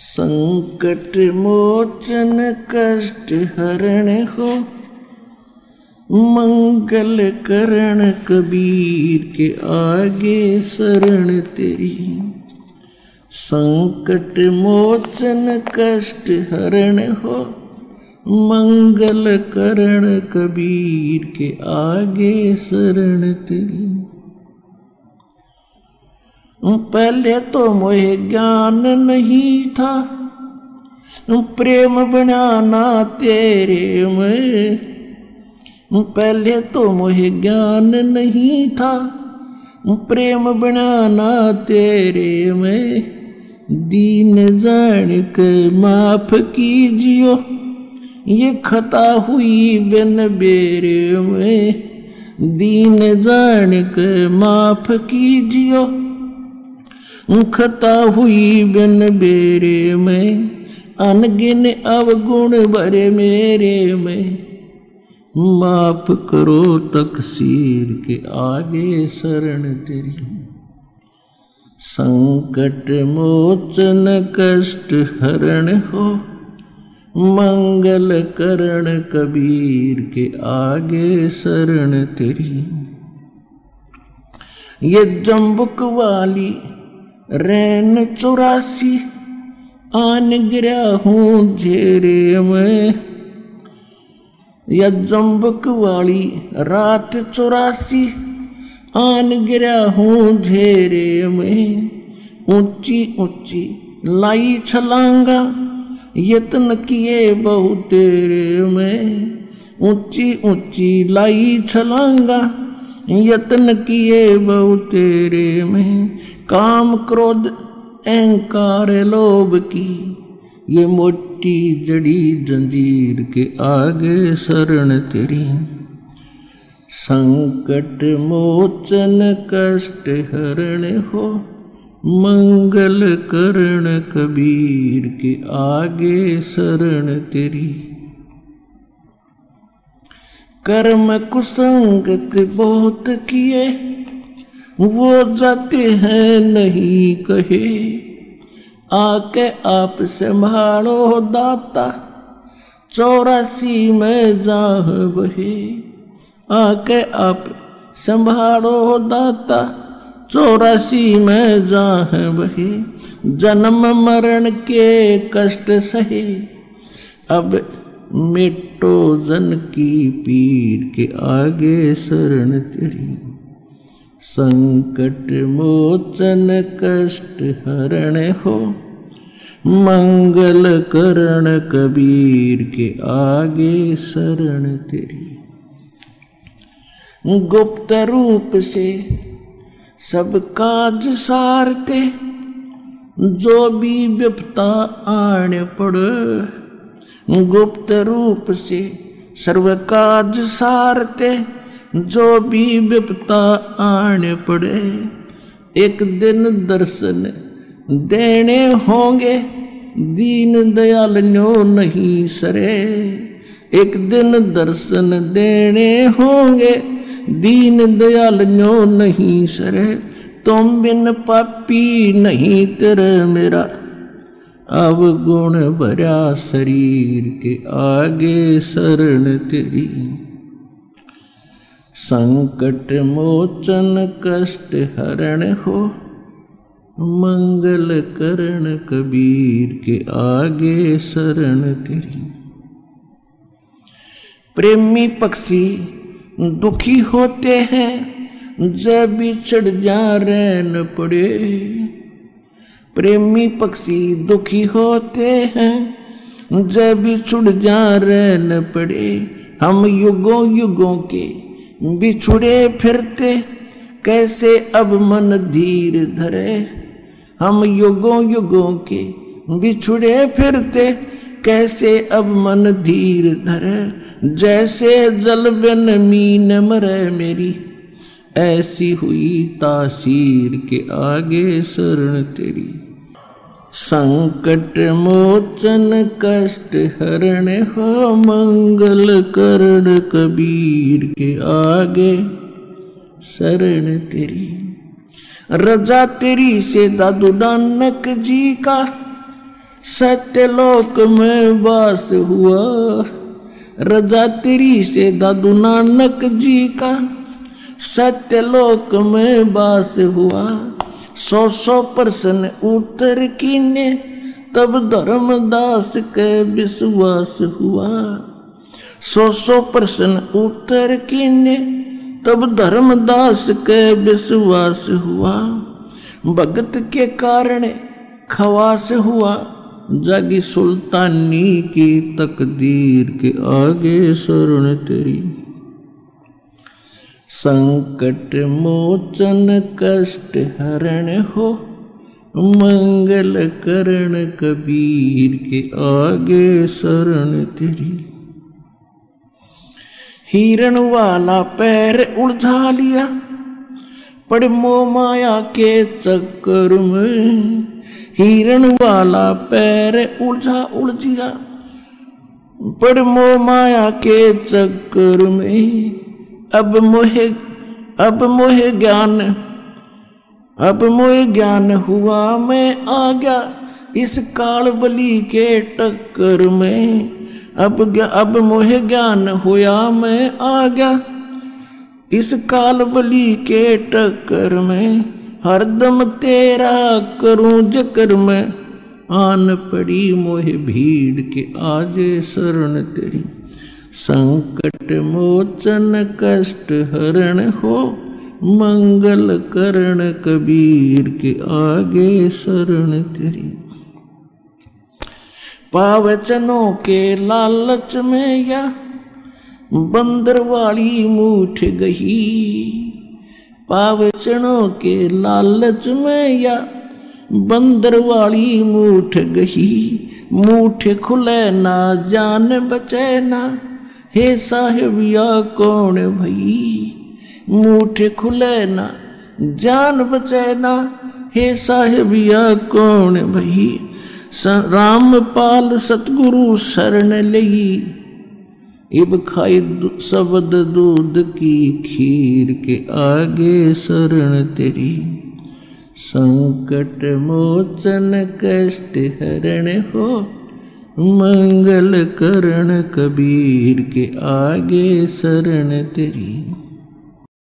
संकट, मोचन, कष्ट हरण हो। मंगल करण कबीर के आगे शरण तेरी। संकट, मोचन, कष्ट हरण हो। मंगल करण कबीर के आगे शरण तेरी। पहले तो मोहे ज्ञान नहीं था। प्रेम बनाना तेरे में। पहले तो मोहे ज्ञान नहीं था। प्रेम बनाना तेरे में। दीन जान के माफ़ कीजियो। ये खता हुई बिन बेरे में। दीन जान के माफ़ कीजियो। खता हुई बिन बेरे में, अनगिन अवगुण भरे मेरे में। माफ़ करो तकसीर के आगे शरण तेरी। संकट, मोचन, कष्ट हरण हो। मंगल करण कबीर के आगे शरण तेरी। ये जम्बुक वाली रैन चौरासी, आन गिरा हूँ झेरे में। या जम्बक वाली रात चौरासी, आन गिरा हूँ झेरे में। ऊँची ऊँची लाई छलांगा, यत्न किए बहुत तेरे में। ऊँची ऊँची लाई छलांगा यत्न किए बहु तेरे में। काम क्रोध, अहंकार, लोभ की। ये मोटी जड़ी जंजीर के आगे शरण तेरी। संकट, मोचन, कष्ट, हरण हो। मंगल करण कबीर के आगे शरण तेरी। कर्म कुसंगत बहुत किए, वो जाते हैं नहीं कहे। आके आप संभालो दाता, चौरासी में जाह बहे। आके आप संभालो दाता, चौरासी में जाह बहे। जन्म मरण के कष्ट सहे, अब मिटो जन की पीर के आगे शरण तेरी। संकट, मोचन, कष्ट हरण हो। मंगल करण कबीर के आगे शरण तेरी। गुप्त रूप से सब काज सारते, जो भी विपता आने पड़ गुप्त रूप से सर्व काज सारते, जो भी विपता आने पड़े, एक दिन दर्शन देने होंगे। दीन दयाल न्यो नहीं सरे, एक दिन दर्शन देने होंगे। दीन दयाल न्यो नहीं सरे, तुम बिन पापी नहीं तेरे मेरा अब गुण भरा शरीर के आगे शरण तेरी। संकट, मोचन, कष्ट हरण हो। मंगल करण कबीर के आगे शरण तेरी। प्रेमी पक्षी दुखी होते हैं, जब बिछड़ जा रैन पड़े। प्रेमी पक्षी दुखी होते हैं। जब बिछुड़ जा रैन पड़े, हम युगों युगों के बिछुड़े फिरते। कैसे अब मन धीर धरे, हम युगों युगों के बिछुड़े फिरते। कैसे अब मन धीर धरे, जैसे जल बिन मीन मरे मेरी। ऐसी हुई तासीर के आगे शरण तेरी। संकट, मोचन, कष्ट, हरण हो, मंगल करण कबीर के आगे शरण तेरी। रजा तेरी से दादू नानक जी का सत्यलोक में वास हुआ। रजा तेरी से दादू नानक जी का सत्यलोक में बास हुआ। सौ सौ प्रश्न उत्तर कीने, तब धर्मदास के विश्वास हुआ। सौ सौ प्रश्न उत्तर कीने, तब धर्मदास के विश्वास हुआ। भगत के कारण खवास हुआ। जागी सुल्तानी की तकदीर के आगे शरण तेरी। संकट, मोचन, कष्ट हरण हो। मंगल करण कबीर के आगे शरण तेरी। हिरण वाला पैर उलझा लिया, पड़ मोह माया के चक्कर में। हिरण वाला पैर उलझा उलझिया, पड़ मोह माया के चक्कर में। अब मोहे अब मोहे ज्ञान, अब मोहे ज्ञान हुआ मैं आ गया इस काल बली के टक्कर में। अब अब मोहे ज्ञान होया मैं आ गया इस काल बली के टक्कर में। हरदम तेरा करूँ जकर में, आन पड़ी मोहे भीड़ के आजे शरण तेरी। संकट मोचन कष्ट हरण हो, मंगल करण कबीर के आगे शरण तेरी। पावचनों के लालच में या बंदर वाली मूठ गही, पावचनों के लालच में या बंदर वाली मूठ गही। मूठ खुले ना जान बचे ना हे साहेब या कौन भई? मूठ खुले ना, जान बचे ना। हे साहेब या कौन भई? रामपाल सतगुरु शरण लगी इब खाई शब्द दूध की खीर के आगे शरण तेरी। संकट मोचन कष्ट हरण हो मंगल करण कबीर के आगे शरण तेरी।